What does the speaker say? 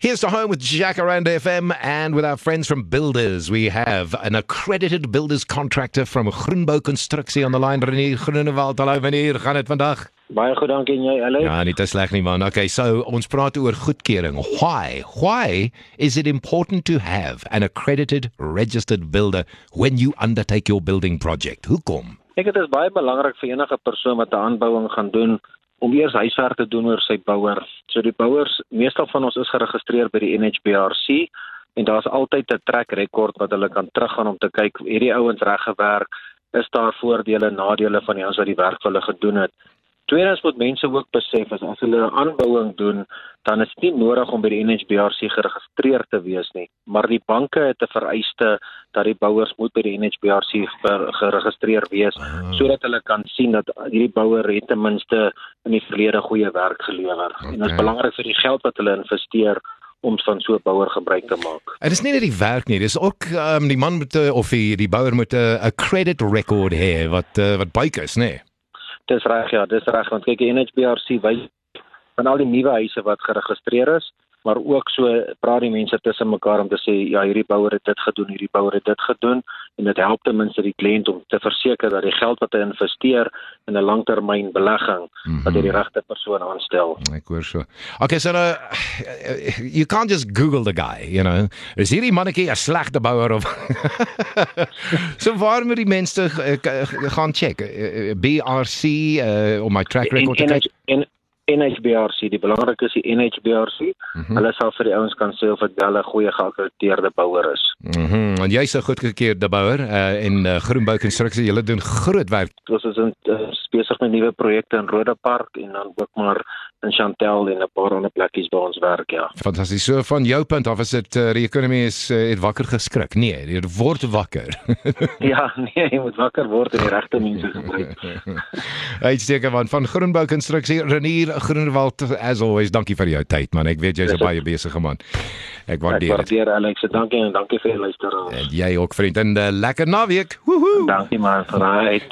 Here's to home with Jacaranda FM and with our friends from Builders. We have an accredited builders contractor from Groenbou Constructie on the line. Renier Groenewald, hallo meneer, gaan dit vandag? Baie goed, dankie en jy, Alex. Ja, nie te sleg nie man. Okay, so ons praat oor goedkeuring. Why? Why is it important to have an accredited registered builder when you undertake your building project? Hoekom? Ek dit is baie belangrik vir enige persoon wat 'n aanbouing gaan doen om eers huiswerk te doen oor sy bouer. So die bouers, meestal van ons is geregistreer by die NHBRC en daar's altyd 'n trek rekord wat hulle kan teruggaan om te kyk hierdie ouens reg gewerk, is daar voordele en nadele van die ons wat die werk vir hulle gedoen het. Tweedens moet mense ook besef as as hulle 'n aanbouing doen, dan is dit nie nodig om by die NHBRC geregistreer te wees nie, maar die banke het 'n vereiste dat die bouers moet by die NHBRC geregistreer wees Ah. sodat hulle kan sien dat hierdie bouer het ten minste in die verlede goeie werk gelewer. Okay. En dit is belangrik vir die geld wat hulle investeer om van so 'n bouer gebruik te maak. En dis nie net die werk nie, dis ook um, die man moet uh, of die, die bouer moet 'n uh, credit record hê wat uh, wat is, nê? Nee? Dis reg ja, dis reg want kyk die NHBRC wys van al die nuwe huise wat geregistreer is, maar ook so praat die mense tussen mekaar om te sê ja, hierdie bouer het dit gedoen, hierdie bouer het dit gedoen en dit help ten minste die kliënt om te verseker dat die geld wat hy investeer in 'n langtermyn belegging Mhm. dat hy die regte persoon aanstel. Ek hoor so. Okay, so nou you can't just google the guy, you know. Is hierdie mannetjie 'n slegte bouer of So waar moet die mense k- gaan check? Uh, BRC uh, om my track record te kyk. NHBRC, die belangrike is die NHBRC. Mhm. Hulle sal vir die ouens kan sê of dit wel 'n goeie geakkrediteerde bouer is. Mhm. En jy's 'n goedgekeurde bouer uh, en uh, Groenbou Konstruksie, julle doen groot werk. Ons is in uh, besig met nuwe projekte in Rode Park en dan ook maar in Chantel en 'n paar ander plekkies waar ons werk, ja. Fantasties. So van jou punt af is dit uh, die ekonomie is uh, het wakker geskrik. Nee, dit word wakker. ja, nee, jy moet wakker word en die regte mense gebruik. Uitstekend man van Groenbou Konstruksie Renier Groenewald as always. Dankie vir jou tyd man. Ek weet jy's 'n baie besige man. Ek Ek waardeer dit. waardeer Alex, dankie en dankie vir die luisteraars. En jy ook vriend en uh, lekker naweek. Woehoe. Dankie man, vanuit